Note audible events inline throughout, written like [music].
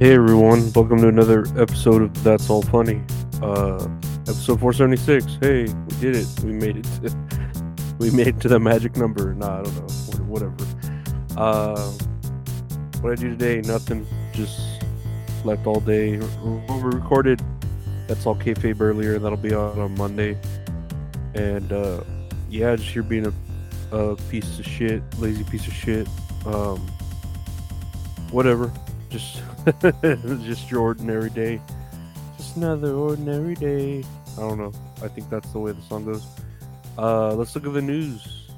Hey everyone, welcome to another episode of That's All Funny. Uh episode 476. Hey, we did it. We made it. To, [laughs] we made it to the magic number. Nah, I don't know. Whatever. Uh what I do today, nothing. Just slept all day. We recorded That's All Kayfabe earlier. That'll be on on Monday. And uh yeah, just here being a, a piece of shit, lazy piece of shit. Um whatever. Just [laughs] just your ordinary day. Just another ordinary day. I don't know. I think that's the way the song goes. Uh let's look at the news.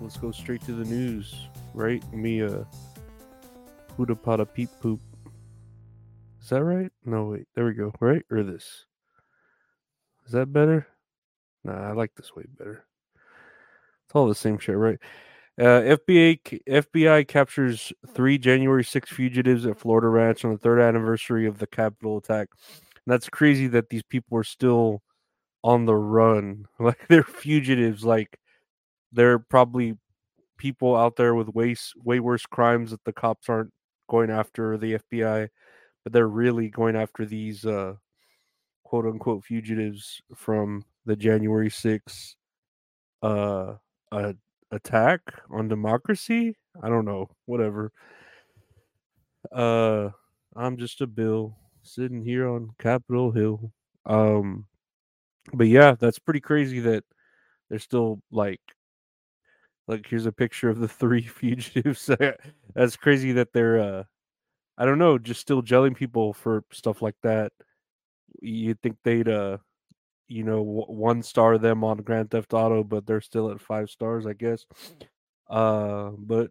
Let's go straight to the news. Right? Me uh Puda Pada Peep Poop. Is that right? No wait, there we go. Right? Or this. Is that better? Nah, I like this way better. It's all the same shit, right? Uh, FBI FBI captures three January 6 fugitives at Florida Ranch on the third anniversary of the Capitol attack. And that's crazy that these people are still on the run. [laughs] Like they're fugitives. Like they're probably people out there with way way worse crimes that the cops aren't going after the FBI, but they're really going after these uh, quote unquote fugitives from the January 6 uh, uh attack on democracy. I don't know, whatever. Uh, I'm just a bill sitting here on Capitol Hill. Um, but yeah, that's pretty crazy that they're still like, like here's a picture of the three [laughs] fugitives. [laughs] that's crazy that they're, uh, I don't know, just still jailing people for stuff like that. You'd think they'd, uh, you know, one star them on Grand Theft Auto, but they're still at five stars, I guess. Uh, but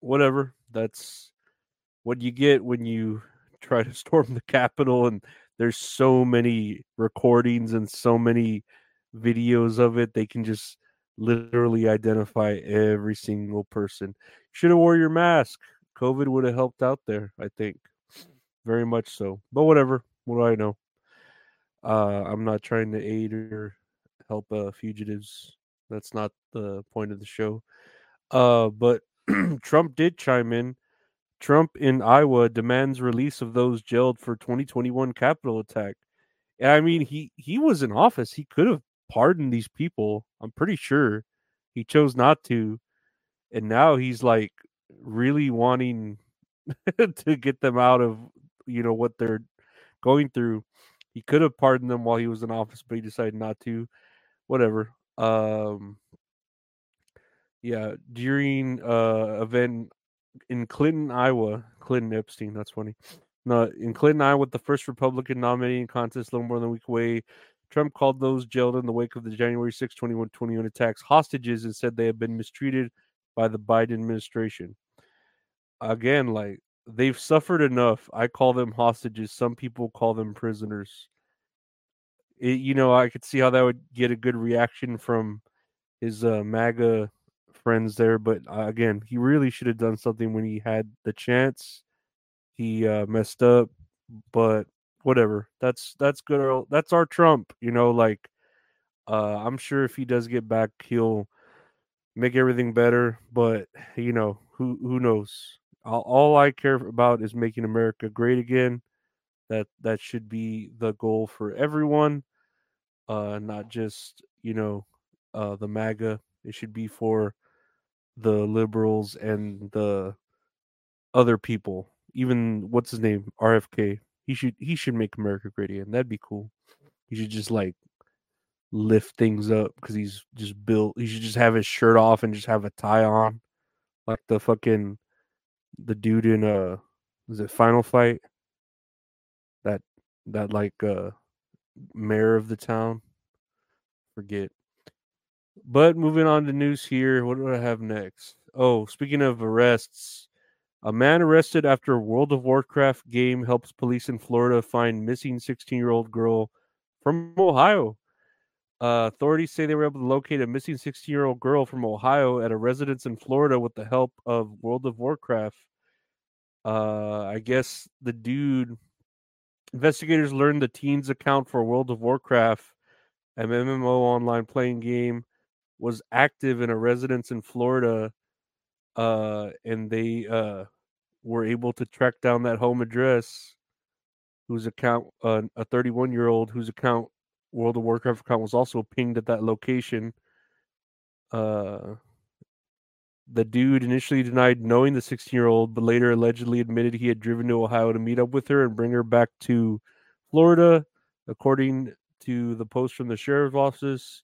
whatever. That's what you get when you [laughs] try to storm the Capitol, and there's so many recordings and so many videos of it. They can just literally identify every single person. Should have wore your mask. COVID would have helped out there, I think. Very much so. But whatever. What do I know? Uh, I'm not trying to aid or help uh, fugitives. That's not the point of the show. Uh, but [clears throat] Trump did chime in. Trump in Iowa demands release of those jailed for 2021 Capitol attack. And I mean, he he was in office. He could have pardoned these people. I'm pretty sure he chose not to, and now he's like really wanting [laughs] to get them out of you know what they're going through. He could have pardoned them while he was in office, but he decided not to. Whatever. Um, yeah, during uh event in Clinton, Iowa, Clinton Epstein. That's funny. No, in Clinton, Iowa, with the first Republican nominating contest, a little more than a week away, Trump called those jailed in the wake of the January 6, 21 attacks hostages and said they have been mistreated by the Biden administration. Again, like they've suffered enough. I call them hostages. Some people call them prisoners. It, you know, I could see how that would get a good reaction from his uh, MAGA friends there, but uh, again, he really should have done something when he had the chance. He uh, messed up, but whatever. That's that's good. That's our Trump, you know. Like, uh, I'm sure if he does get back, he'll make everything better. But you know, who who knows? All, all I care about is making America great again. That that should be the goal for everyone, uh, not just you know uh, the MAGA. It should be for the liberals and the other people. Even what's his name, RFK. He should he should make America great again. That'd be cool. He should just like lift things up because he's just built. He should just have his shirt off and just have a tie on, like the fucking the dude in uh, was it Final Fight? That that like uh mayor of the town. Forget. But moving on to news here, what do I have next? Oh, speaking of arrests, a man arrested after a World of Warcraft game helps police in Florida find missing 16 year old girl from Ohio. Uh, authorities say they were able to locate a missing 16 year old girl from Ohio at a residence in Florida with the help of World of Warcraft. Uh, I guess the dude, investigators learned the teen's account for World of Warcraft, an MMO online playing game was active in a residence in Florida, uh, and they uh, were able to track down that home address whose account, uh, a 31 year old whose account, World of Warcraft account, was also pinged at that location. Uh, the dude initially denied knowing the 16 year old, but later allegedly admitted he had driven to Ohio to meet up with her and bring her back to Florida. According to the post from the sheriff's office,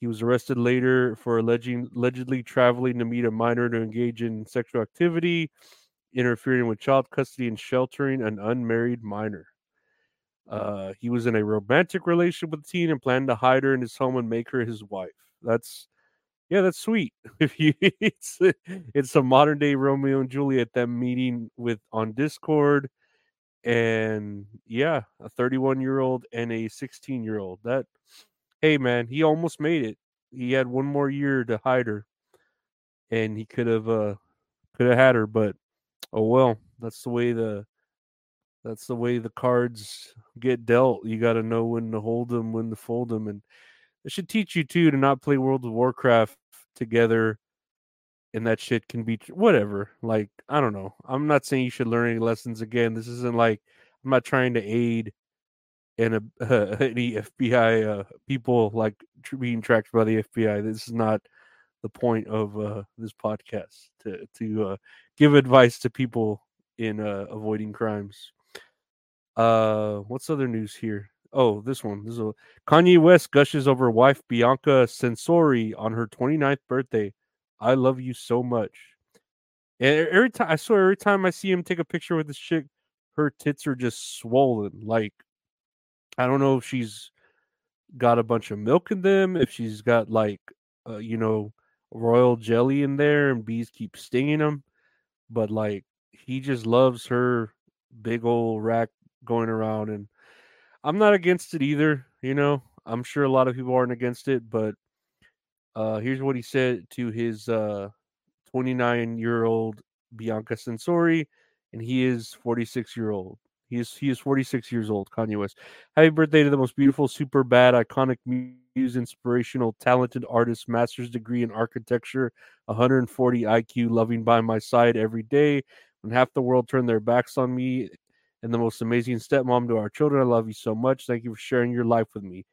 he was arrested later for alleging, allegedly traveling to meet a minor to engage in sexual activity, interfering with child custody, and sheltering an unmarried minor. Uh, he was in a romantic relationship with teen and planned to hide her in his home and make her his wife. That's yeah, that's sweet. [laughs] If you it's it's a modern day Romeo and Juliet them meeting with on Discord and yeah, a 31 year old and a 16 year old. That hey man, he almost made it. He had one more year to hide her, and he could have uh could have had her, but oh well. That's the way the that's the way the cards get dealt. You got to know when to hold them, when to fold them, and it should teach you too to not play World of Warcraft together. And that shit can be whatever. Like I don't know. I'm not saying you should learn any lessons again. This isn't like I'm not trying to aid and uh, [laughs] any FBI uh, people like being tracked by the FBI. This is not the point of uh, this podcast to to uh, give advice to people in uh, avoiding crimes. Uh, what's other news here? Oh, this one. This is a, Kanye West gushes over wife Bianca Censori on her 29th birthday. I love you so much. And every time I swear, every time I see him take a picture with this chick, her tits are just swollen. Like I don't know if she's got a bunch of milk in them, if she's got like, uh, you know, royal jelly in there and bees keep stinging them. But like, he just loves her big old rack going around. And I'm not against it either. You know, I'm sure a lot of people aren't against it. But uh, here's what he said to his uh 29 uh, year old Bianca Censori, and he is 46 year old. He is he is 46 years old, Kanye West. Happy birthday to the most beautiful, super bad, iconic muse, inspirational, talented artist, master's degree in architecture, 140 IQ, loving by my side every day. When half the world turned their backs on me, and the most amazing stepmom to our children. I love you so much. Thank you for sharing your life with me.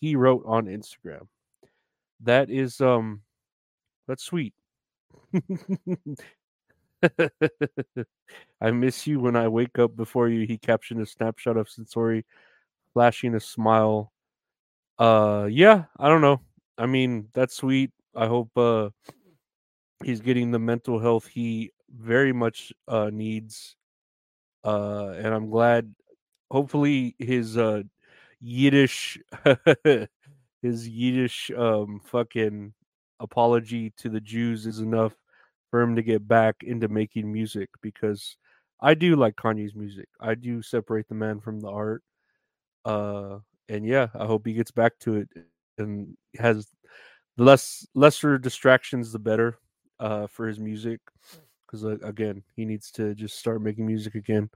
He wrote on Instagram. That is um that's sweet. [laughs] I miss you when I wake up before you. He captioned a snapshot of Censori flashing a smile. Uh yeah, I don't know. I mean, that's sweet. I hope uh he's getting the mental health he very much uh needs. Uh and I'm glad hopefully his uh Yiddish [laughs] his Yiddish um fucking apology to the Jews is enough for him to get back into making music because I do like Kanye's music. I do separate the man from the art. Uh and yeah, I hope he gets back to it and has less lesser distractions the better uh for his music because uh, again, he needs to just start making music again.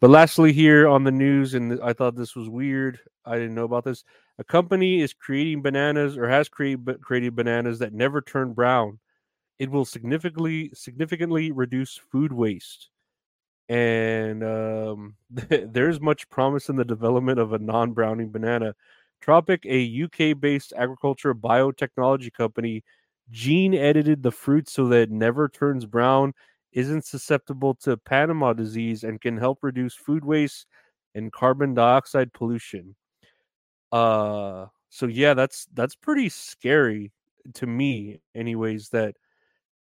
But lastly, here on the news, and I thought this was weird. I didn't know about this. A company is creating bananas or has created created bananas that never turn brown it will significantly significantly reduce food waste and um, [laughs] there's much promise in the development of a non-browning banana tropic a uk-based agriculture biotechnology company gene edited the fruit so that it never turns brown isn't susceptible to panama disease and can help reduce food waste and carbon dioxide pollution uh so yeah that's that's pretty scary to me anyways that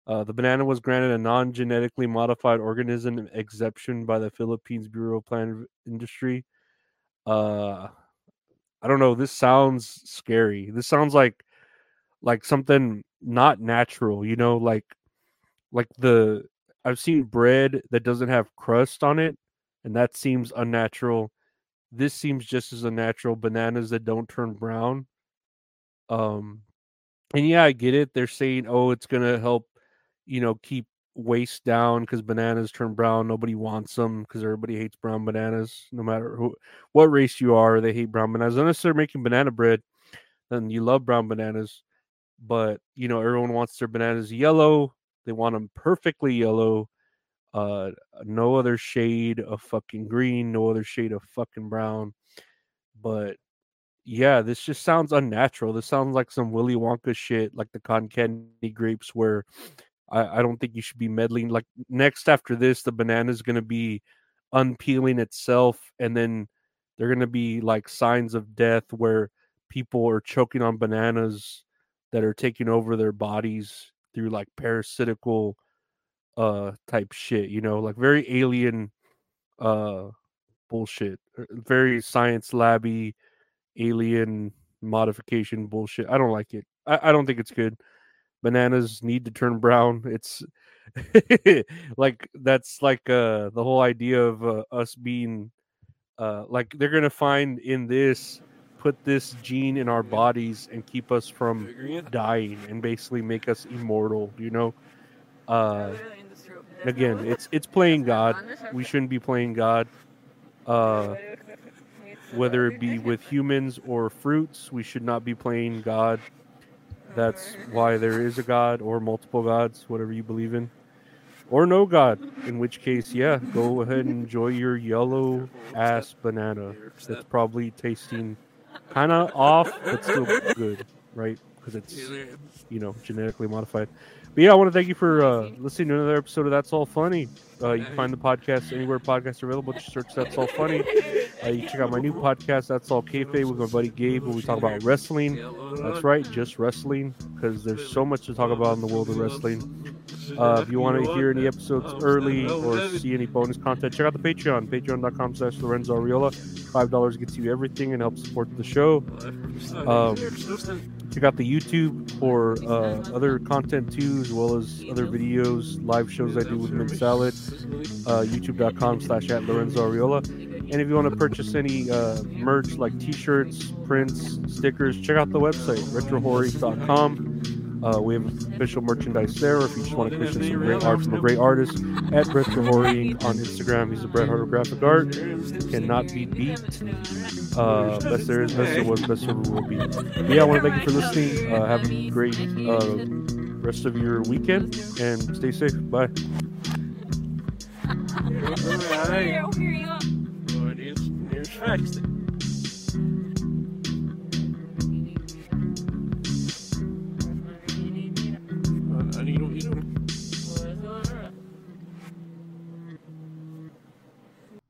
uh, the banana was granted a non genetically modified organism exemption by the Philippines Bureau of Plant Industry. Uh, I don't know. This sounds scary. This sounds like like something not natural. You know, like like the I've seen bread that doesn't have crust on it, and that seems unnatural. This seems just as unnatural. Bananas that don't turn brown. Um, and yeah, I get it. They're saying, oh, it's gonna help you know, keep waste down because bananas turn brown. Nobody wants them because everybody hates brown bananas. No matter who, what race you are, they hate brown bananas. Unless they're making banana bread, then you love brown bananas. But you know, everyone wants their bananas yellow. They want them perfectly yellow. Uh, no other shade of fucking green, no other shade of fucking brown. But yeah, this just sounds unnatural. This sounds like some Willy Wonka shit, like the cotton candy grapes, where I, I don't think you should be meddling. Like next after this, the banana is gonna be unpeeling itself, and then they're gonna be like signs of death where people are choking on bananas that are taking over their bodies through like parasitical uh type shit, you know, like very alien uh bullshit. er, Very science labby alien modification bullshit. I don't like it. I, I don't think it's good. Bananas need to turn brown. It's [laughs] like that's like uh the whole idea of uh, us being uh like they're gonna find in this put this gene in our bodies and keep us from dying and basically make us immortal you know? Uh again it's it's playing god. We shouldn't be playing god. Uh whether it be with humans or fruits we should not be playing god. That's why there is a god or multiple gods whatever you believe in. Or no god in which case yeah go ahead and enjoy your yellow ass banana that's probably tasting kind of off but still good right? Because it's you know genetically modified. But yeah i want to thank you for uh, listening to another episode of that's all funny. Uh, you can find the podcast anywhere podcasts are available. Just search that's all funny uh, you check out my new podcast that's all kayfabe with my buddy gabe where we talk about wrestling that's right just wrestling because there's so much to talk about in the world of wrestling uh, if you want to hear any episodes early or see any bonus content, check out the Patreon, patreon.com slash Lorenzo Ariola. $5 gets you everything and helps support the show. Um, check out the YouTube for uh, other content too, as well as other videos, live shows I do with Mint Salad. Uh, YouTube.com slash at Lorenzo Ariola. And if you want to purchase any uh, merch like t-shirts, prints, stickers, check out the website, retrohori.com. Uh, we have official merchandise there. If you just want to purchase some great art from a great artist at Retro Hori on Instagram, he's a Bret Hart graphic art. Cannot be beat. Uh, best there is, best there was, best there will be. But yeah, I want to thank you for listening. Uh, have a great uh, rest of your weekend and stay safe. Bye. Facts.